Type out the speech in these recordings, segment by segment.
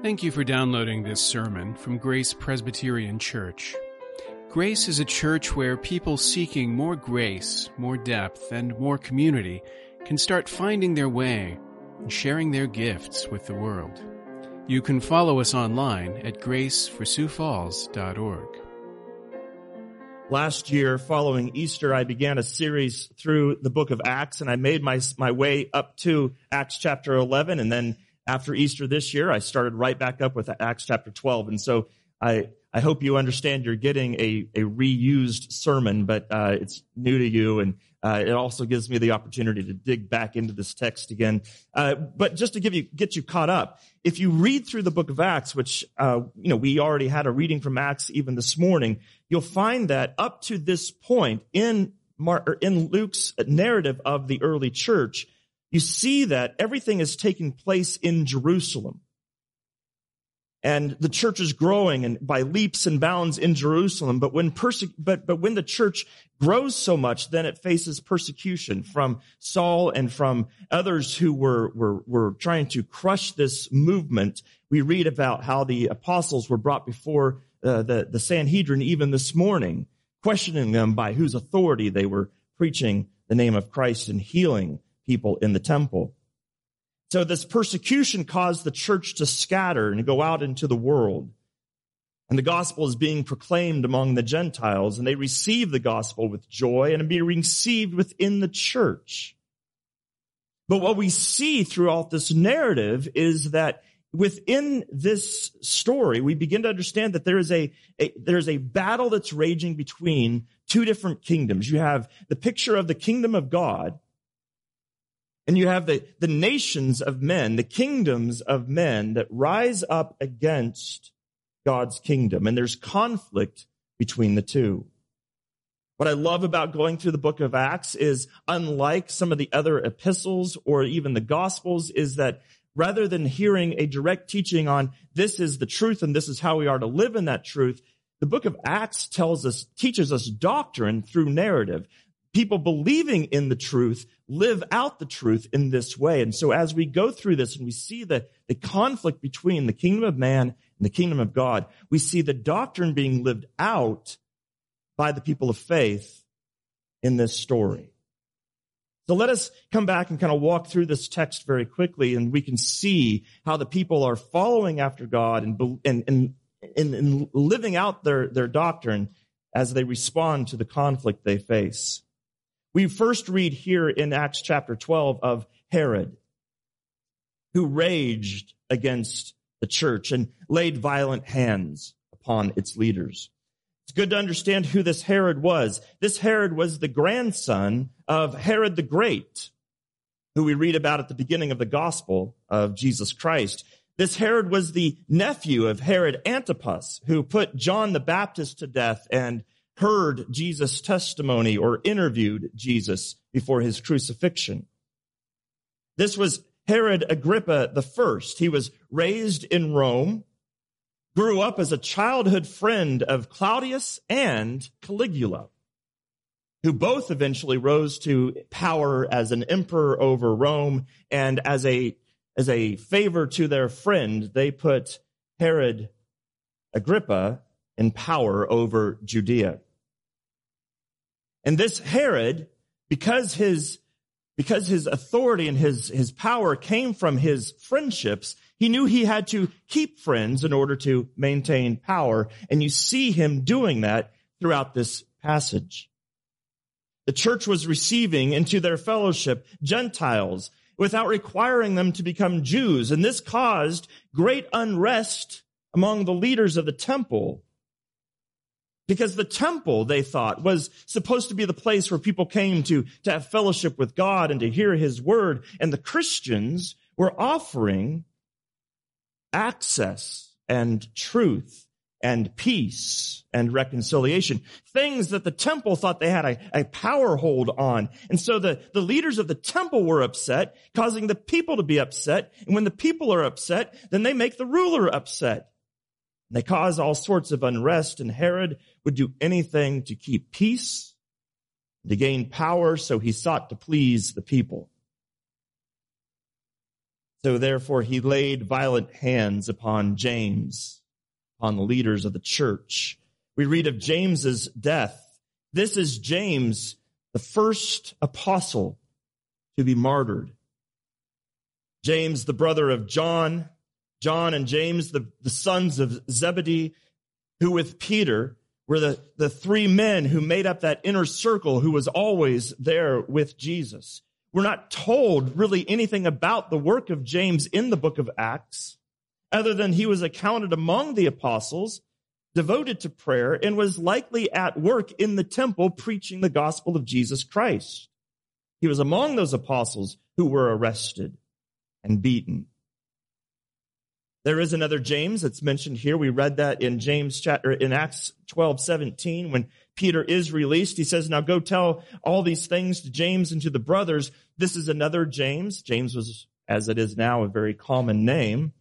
Thank you for downloading this sermon from Grace Presbyterian Church. Grace is a church where people seeking more grace, more depth, and more community can start finding their way and sharing their gifts with the world. You can follow us online at graceforsiouxfalls.org. Last year, following Easter, I began a series through the book of Acts and I made my, my way up to Acts chapter 11. And then after Easter this year, I started right back up with Acts chapter 12. And so I, I hope you understand you're getting a, a reused sermon, but uh, it's new to you, and uh, it also gives me the opportunity to dig back into this text again. Uh, but just to give you get you caught up, if you read through the book of Acts, which uh, you know we already had a reading from Acts even this morning, you'll find that up to this point in Mar- in Luke's narrative of the early church, you see that everything is taking place in Jerusalem and the church is growing and by leaps and bounds in Jerusalem. But when perse- but, but when the church grows so much, then it faces persecution from Saul and from others who were, were, were trying to crush this movement. We read about how the apostles were brought before uh, the, the Sanhedrin even this morning, questioning them by whose authority they were preaching the name of Christ and healing people in the temple. So this persecution caused the church to scatter and go out into the world. And the gospel is being proclaimed among the Gentiles and they receive the gospel with joy and be received within the church. But what we see throughout this narrative is that within this story, we begin to understand that there is a, a, there's a battle that's raging between two different kingdoms. You have the picture of the kingdom of God and you have the, the nations of men, the kingdoms of men that rise up against God's kingdom. And there's conflict between the two. What I love about going through the book of Acts is unlike some of the other epistles or even the gospels is that rather than hearing a direct teaching on this is the truth and this is how we are to live in that truth, the book of Acts tells us, teaches us doctrine through narrative people believing in the truth live out the truth in this way. And so as we go through this and we see the, the conflict between the kingdom of man and the kingdom of God, we see the doctrine being lived out by the people of faith in this story. So let us come back and kind of walk through this text very quickly and we can see how the people are following after God and, and, and, and living out their, their doctrine as they respond to the conflict they face. We first read here in Acts chapter 12 of Herod, who raged against the church and laid violent hands upon its leaders. It's good to understand who this Herod was. This Herod was the grandson of Herod the Great, who we read about at the beginning of the gospel of Jesus Christ. This Herod was the nephew of Herod Antipas, who put John the Baptist to death and heard Jesus' testimony or interviewed Jesus before his crucifixion. This was Herod Agrippa the first. He was raised in Rome, grew up as a childhood friend of Claudius and Caligula, who both eventually rose to power as an emperor over Rome and as a, as a favor to their friend, they put Herod Agrippa in power over Judea. And this Herod, because his, because his authority and his, his power came from his friendships, he knew he had to keep friends in order to maintain power. And you see him doing that throughout this passage. The church was receiving into their fellowship Gentiles without requiring them to become Jews. And this caused great unrest among the leaders of the temple because the temple, they thought, was supposed to be the place where people came to, to have fellowship with God and to hear his word. And the Christians were offering access and truth and peace and reconciliation. Things that the temple thought they had a, a power hold on. And so the, the leaders of the temple were upset, causing the people to be upset. And when the people are upset, then they make the ruler upset. They cause all sorts of unrest and Herod would do anything to keep peace, to gain power, so he sought to please the people. So therefore he laid violent hands upon James, upon the leaders of the church. We read of James's death. This is James, the first apostle to be martyred. James, the brother of John, John and James, the, the sons of Zebedee, who with Peter were the, the three men who made up that inner circle who was always there with Jesus. We're not told really anything about the work of James in the book of Acts, other than he was accounted among the apostles, devoted to prayer, and was likely at work in the temple preaching the gospel of Jesus Christ. He was among those apostles who were arrested and beaten. There is another James that's mentioned here. We read that in James chapter, in Acts 12, 17, when Peter is released. He says, now go tell all these things to James and to the brothers. This is another James. James was, as it is now, a very common name.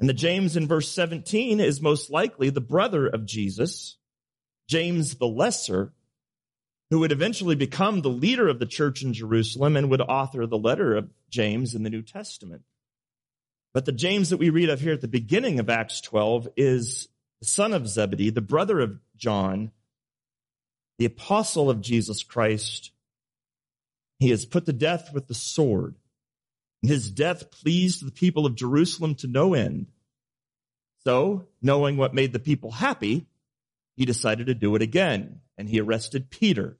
And the James in verse 17 is most likely the brother of Jesus, James the Lesser, who would eventually become the leader of the church in Jerusalem and would author the letter of James in the New Testament. But the James that we read of here at the beginning of Acts 12 is the son of Zebedee, the brother of John, the apostle of Jesus Christ. He is put to death with the sword. His death pleased the people of Jerusalem to no end. So, knowing what made the people happy, he decided to do it again, and he arrested Peter,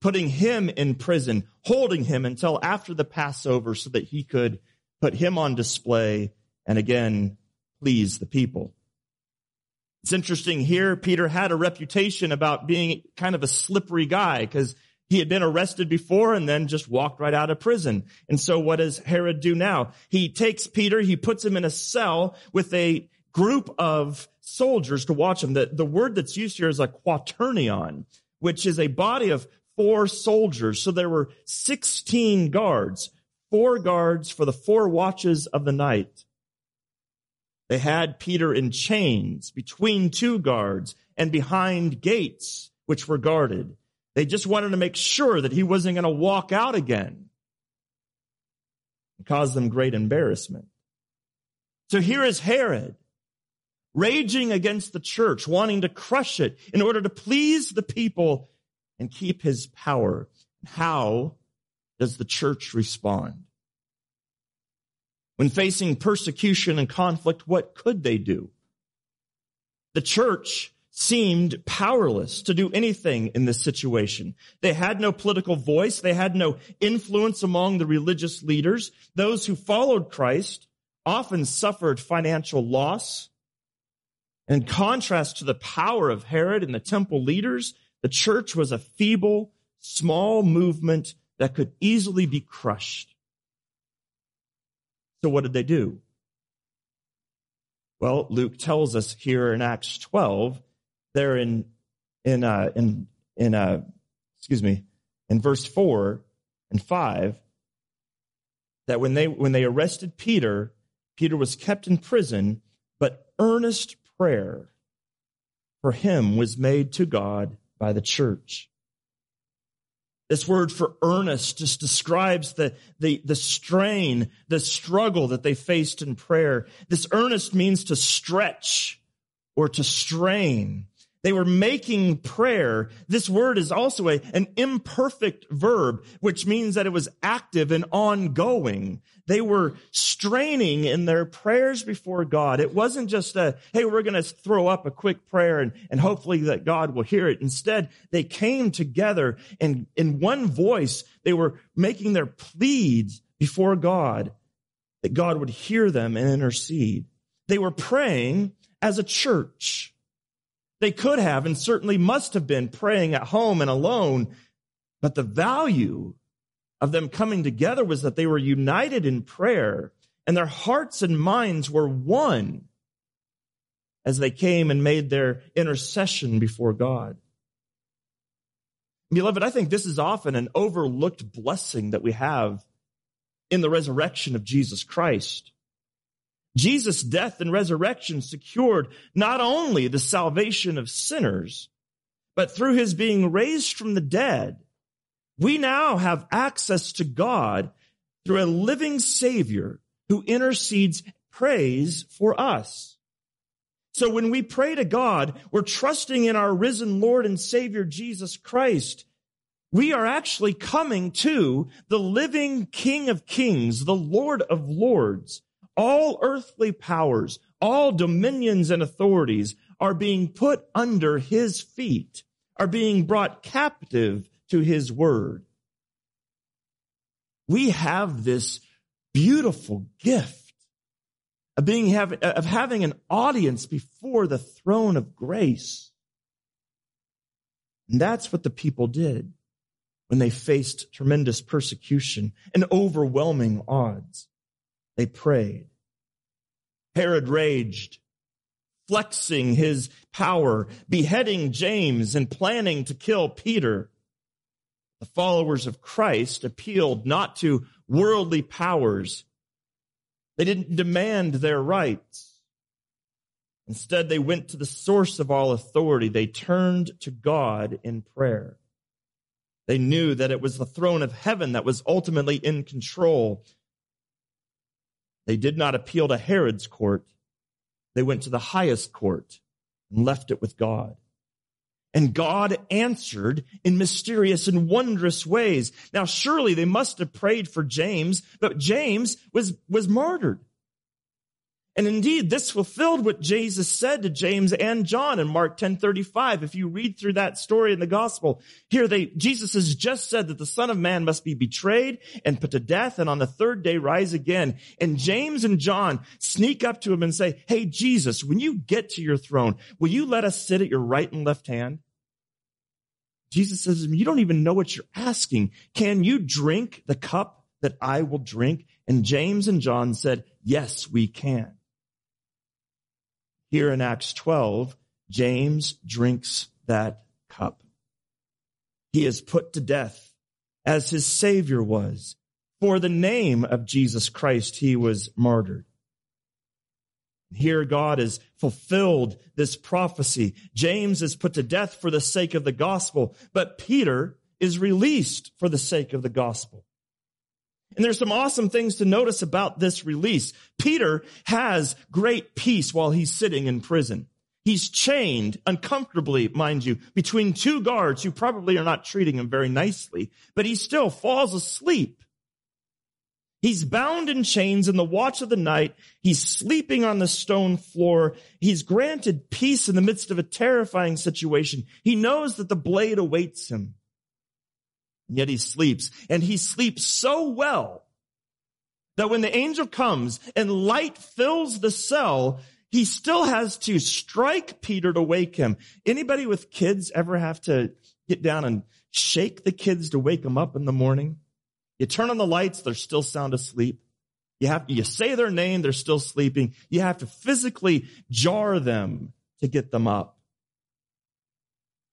putting him in prison, holding him until after the Passover so that he could put him on display and again please the people. It's interesting here, Peter had a reputation about being kind of a slippery guy because he had been arrested before and then just walked right out of prison. And so what does Herod do now? He takes Peter, he puts him in a cell with a group of soldiers to watch him. The, the word that's used here is a quaternion, which is a body of four soldiers. So there were 16 guards four guards for the four watches of the night. They had Peter in chains between two guards and behind gates which were guarded. They just wanted to make sure that he wasn't going to walk out again and cause them great embarrassment. So here is Herod raging against the church, wanting to crush it in order to please the people and keep his power. How does the church respond? When facing persecution and conflict, what could they do? The church seemed powerless to do anything in this situation. They had no political voice. They had no influence among the religious leaders. Those who followed Christ often suffered financial loss. In contrast to the power of Herod and the temple leaders, the church was a feeble, small movement that could easily be crushed. So what did they do? Well, Luke tells us here in Acts 12, there in, in, uh, in, in, uh, excuse me, in verse 4 and 5, that when they, when they arrested Peter, Peter was kept in prison, but earnest prayer for him was made to God by the church. This word for earnest just describes the, the, the strain, the struggle that they faced in prayer. This earnest means to stretch or to strain. They were making prayer. This word is also a, an imperfect verb, which means that it was active and ongoing. They were straining in their prayers before God. It wasn't just a, hey, we're going to throw up a quick prayer and, and hopefully that God will hear it. Instead, they came together and in one voice, they were making their pleads before God that God would hear them and intercede. They were praying as a church. They could have and certainly must have been praying at home and alone, but the value of them coming together was that they were united in prayer and their hearts and minds were one as they came and made their intercession before God. Beloved, I think this is often an overlooked blessing that we have in the resurrection of Jesus Christ. Jesus' death and resurrection secured not only the salvation of sinners, but through his being raised from the dead, we now have access to God through a living Savior who intercedes, prays for us. So when we pray to God, we're trusting in our risen Lord and Savior Jesus Christ. We are actually coming to the living King of Kings, the Lord of Lords. All earthly powers, all dominions and authorities are being put under his feet, are being brought captive to his word. We have this beautiful gift of being of having an audience before the throne of grace. And that's what the people did when they faced tremendous persecution and overwhelming odds. They prayed. Herod raged, flexing his power, beheading James and planning to kill Peter. The followers of Christ appealed not to worldly powers. They didn't demand their rights. Instead, they went to the source of all authority. They turned to God in prayer. They knew that it was the throne of heaven that was ultimately in control. They did not appeal to Herod's court. They went to the highest court and left it with God. And God answered in mysterious and wondrous ways. Now, surely they must have prayed for James, but James was, was martyred. And indeed, this fulfilled what Jesus said to James and John in Mark 10:35. If you read through that story in the gospel, here they, Jesus has just said that the son of man must be betrayed and put to death and on the third day rise again. And James and John sneak up to him and say, Hey, Jesus, when you get to your throne, will you let us sit at your right and left hand? Jesus says, you don't even know what you're asking. Can you drink the cup that I will drink? And James and John said, yes, we can. Here in Acts 12, James drinks that cup. He is put to death as his savior was. For the name of Jesus Christ, he was martyred. Here God has fulfilled this prophecy. James is put to death for the sake of the gospel, but Peter is released for the sake of the gospel. And there's some awesome things to notice about this release. Peter has great peace while he's sitting in prison. He's chained uncomfortably, mind you, between two guards who probably are not treating him very nicely, but he still falls asleep. He's bound in chains in the watch of the night. He's sleeping on the stone floor. He's granted peace in the midst of a terrifying situation. He knows that the blade awaits him. Yet he sleeps and he sleeps so well that when the angel comes and light fills the cell, he still has to strike Peter to wake him. Anybody with kids ever have to get down and shake the kids to wake them up in the morning? You turn on the lights, they're still sound asleep. You have, you say their name, they're still sleeping. You have to physically jar them to get them up.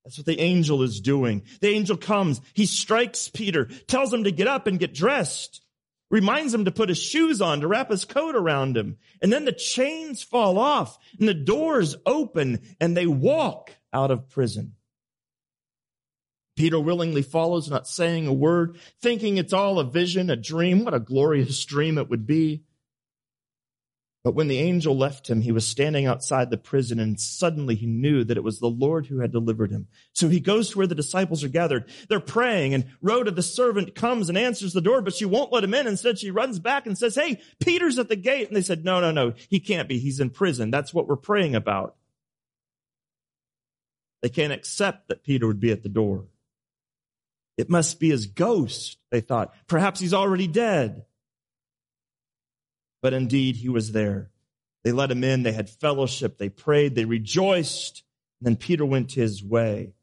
That's what the angel is doing. The angel comes, he strikes Peter, tells him to get up and get dressed, reminds him to put his shoes on, to wrap his coat around him. And then the chains fall off and the doors open and they walk out of prison. Peter willingly follows, not saying a word, thinking it's all a vision, a dream. What a glorious dream it would be. But when the angel left him, he was standing outside the prison and suddenly he knew that it was the Lord who had delivered him. So he goes to where the disciples are gathered. They're praying and Rhoda, the servant, comes and answers the door, but she won't let him in. Instead, she runs back and says, Hey, Peter's at the gate. And they said, No, no, no, he can't be. He's in prison. That's what we're praying about. They can't accept that Peter would be at the door. It must be his ghost, they thought. Perhaps he's already dead. But indeed, he was there. They let him in. They had fellowship. They prayed. They rejoiced. And then Peter went his way.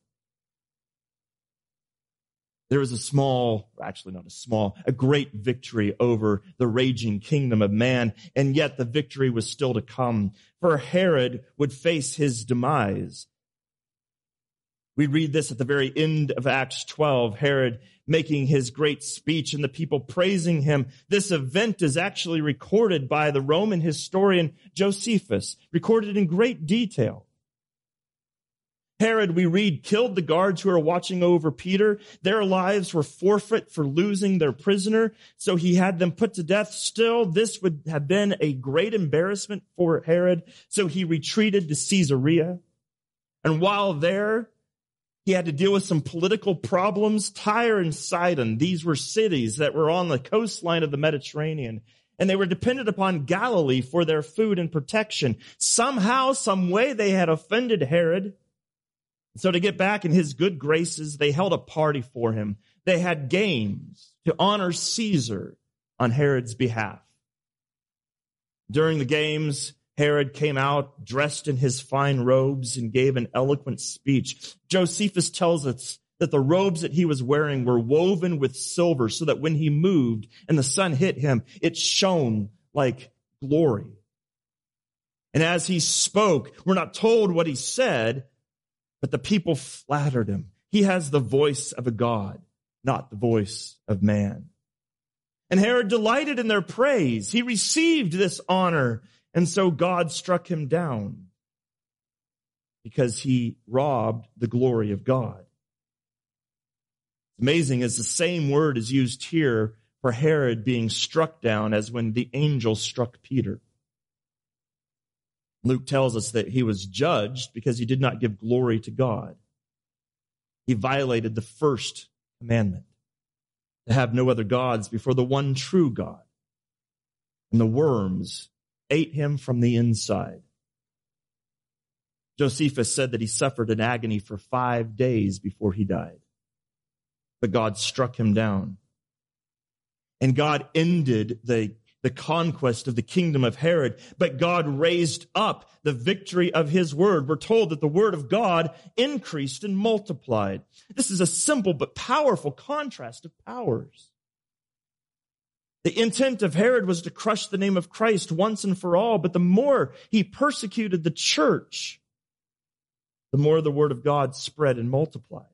There was a small, actually not a small, a great victory over the raging kingdom of man. And yet the victory was still to come. For Herod would face his demise. We read this at the very end of Acts 12, Herod making his great speech and the people praising him. This event is actually recorded by the Roman historian Josephus, recorded in great detail. Herod, we read, killed the guards who were watching over Peter. Their lives were forfeit for losing their prisoner. So he had them put to death. Still, this would have been a great embarrassment for Herod. So he retreated to Caesarea. And while there, he had to deal with some political problems. Tyre and Sidon, these were cities that were on the coastline of the Mediterranean and they were dependent upon Galilee for their food and protection. Somehow, some way they had offended Herod. So to get back in his good graces, they held a party for him. They had games to honor Caesar on Herod's behalf. During the games, Herod came out dressed in his fine robes and gave an eloquent speech. Josephus tells us that the robes that he was wearing were woven with silver so that when he moved and the sun hit him, it shone like glory. And as he spoke, we're not told what he said, but the people flattered him. He has the voice of a God, not the voice of man. And Herod delighted in their praise. He received this honor. And so God struck him down because he robbed the glory of God. Amazing as the same word is used here for Herod being struck down as when the angel struck Peter. Luke tells us that he was judged because he did not give glory to God. He violated the first commandment to have no other gods before the one true God. And the worms ate him from the inside. Josephus said that he suffered an agony for five days before he died. But God struck him down. And God ended the the conquest of the kingdom of Herod, but God raised up the victory of his word. We're told that the word of God increased and multiplied. This is a simple but powerful contrast of powers. The intent of Herod was to crush the name of Christ once and for all, but the more he persecuted the church, the more the word of God spread and multiplied.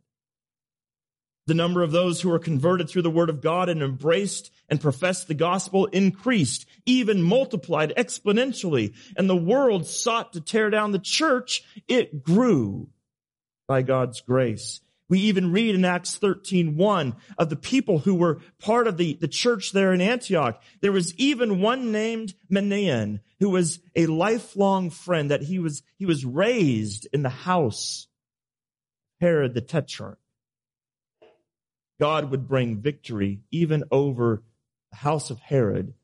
The number of those who were converted through the word of God and embraced and professed the gospel increased, even multiplied exponentially. And the world sought to tear down the church. It grew by God's grace. We even read in Acts 13, 1 of the people who were part of the, the church there in Antioch. There was even one named Manaen who was a lifelong friend that he was, he was raised in the house Herod the Tetrarch. God would bring victory even over the house of Herod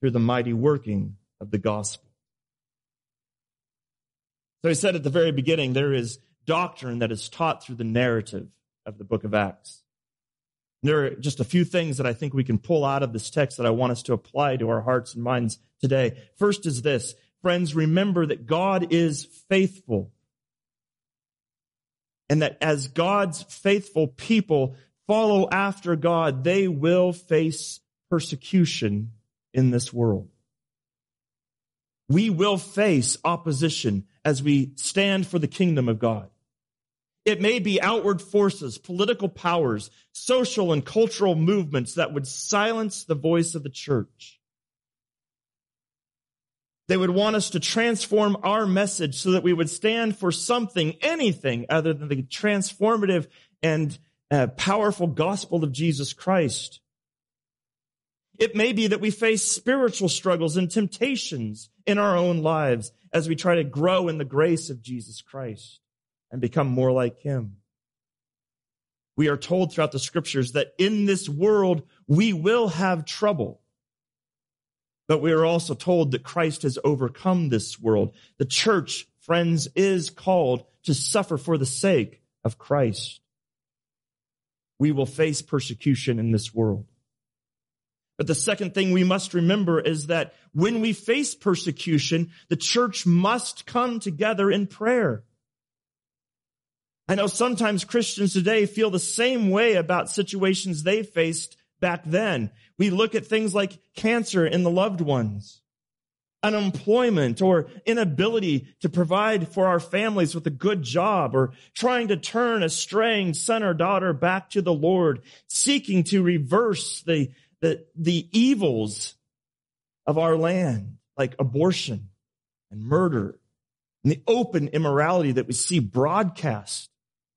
through the mighty working of the gospel. So I said at the very beginning, there is doctrine that is taught through the narrative of the book of Acts. There are just a few things that I think we can pull out of this text that I want us to apply to our hearts and minds today. First is this, friends, remember that God is faithful. And that as God's faithful people, follow after God, they will face persecution in this world. We will face opposition as we stand for the kingdom of God. It may be outward forces, political powers, social and cultural movements that would silence the voice of the church. They would want us to transform our message so that we would stand for something, anything other than the transformative and uh, powerful gospel of Jesus Christ. It may be that we face spiritual struggles and temptations in our own lives as we try to grow in the grace of Jesus Christ and become more like Him. We are told throughout the scriptures that in this world we will have trouble. But we are also told that Christ has overcome this world. The church, friends, is called to suffer for the sake of Christ we will face persecution in this world. But the second thing we must remember is that when we face persecution, the church must come together in prayer. I know sometimes Christians today feel the same way about situations they faced back then. We look at things like cancer in the loved ones unemployment or inability to provide for our families with a good job or trying to turn a straying son or daughter back to the Lord, seeking to reverse the, the, the evils of our land, like abortion and murder and the open immorality that we see broadcast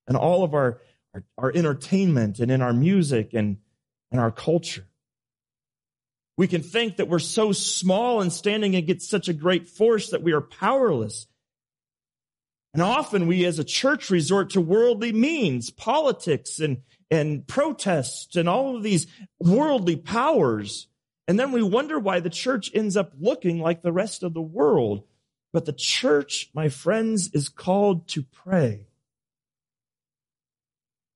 in all of our, our, our entertainment and in our music and, and our culture. We can think that we're so small and standing against such a great force that we are powerless. And often we as a church resort to worldly means, politics and, and protests and all of these worldly powers. And then we wonder why the church ends up looking like the rest of the world. But the church, my friends, is called to pray.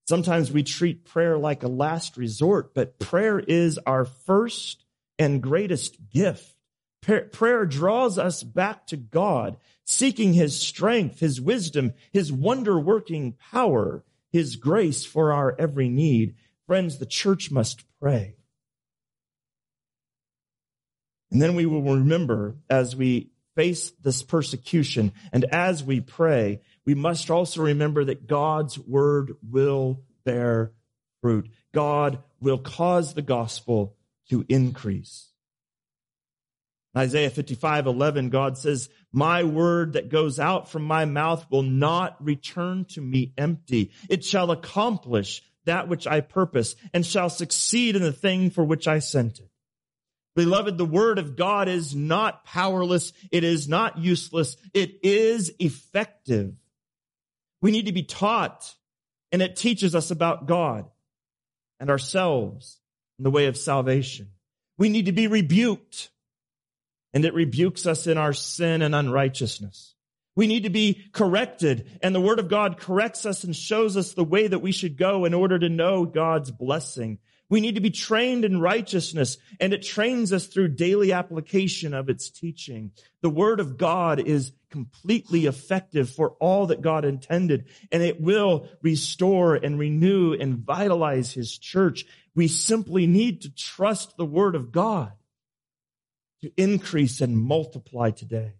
Sometimes we treat prayer like a last resort, but prayer is our first and greatest gift. Prayer draws us back to God, seeking His strength, His wisdom, His wonder working power, His grace for our every need. Friends, the church must pray. And then we will remember as we face this persecution and as we pray, we must also remember that God's word will bear fruit. God will cause the gospel to increase. Isaiah 55, 11, God says, my word that goes out from my mouth will not return to me empty. It shall accomplish that which I purpose and shall succeed in the thing for which I sent it. Beloved, the word of God is not powerless. It is not useless. It is effective. We need to be taught and it teaches us about God and ourselves in the way of salvation. We need to be rebuked and it rebukes us in our sin and unrighteousness. We need to be corrected and the word of God corrects us and shows us the way that we should go in order to know God's blessing. We need to be trained in righteousness and it trains us through daily application of its teaching. The word of God is completely effective for all that God intended and it will restore and renew and vitalize his church. We simply need to trust the word of God to increase and multiply today.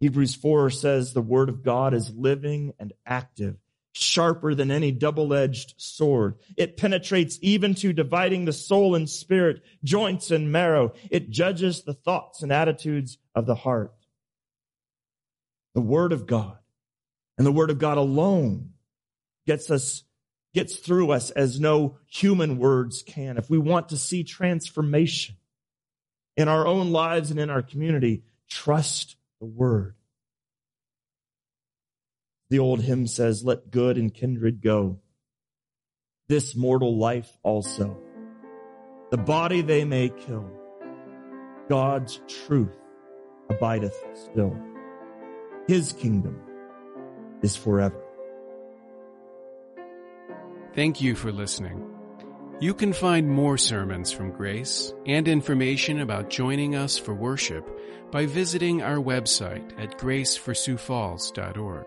Hebrews 4 says the word of God is living and active, sharper than any double-edged sword. It penetrates even to dividing the soul and spirit, joints and marrow. It judges the thoughts and attitudes of the heart. The word of God and the word of God alone gets us gets through us as no human words can. If we want to see transformation, in our own lives and in our community, trust the word. The old hymn says, let good and kindred go. This mortal life also. The body they may kill. God's truth abideth still. His kingdom is forever. Thank you for listening. You can find more sermons from Grace and information about joining us for worship by visiting our website at graceforsiouxfalls.org.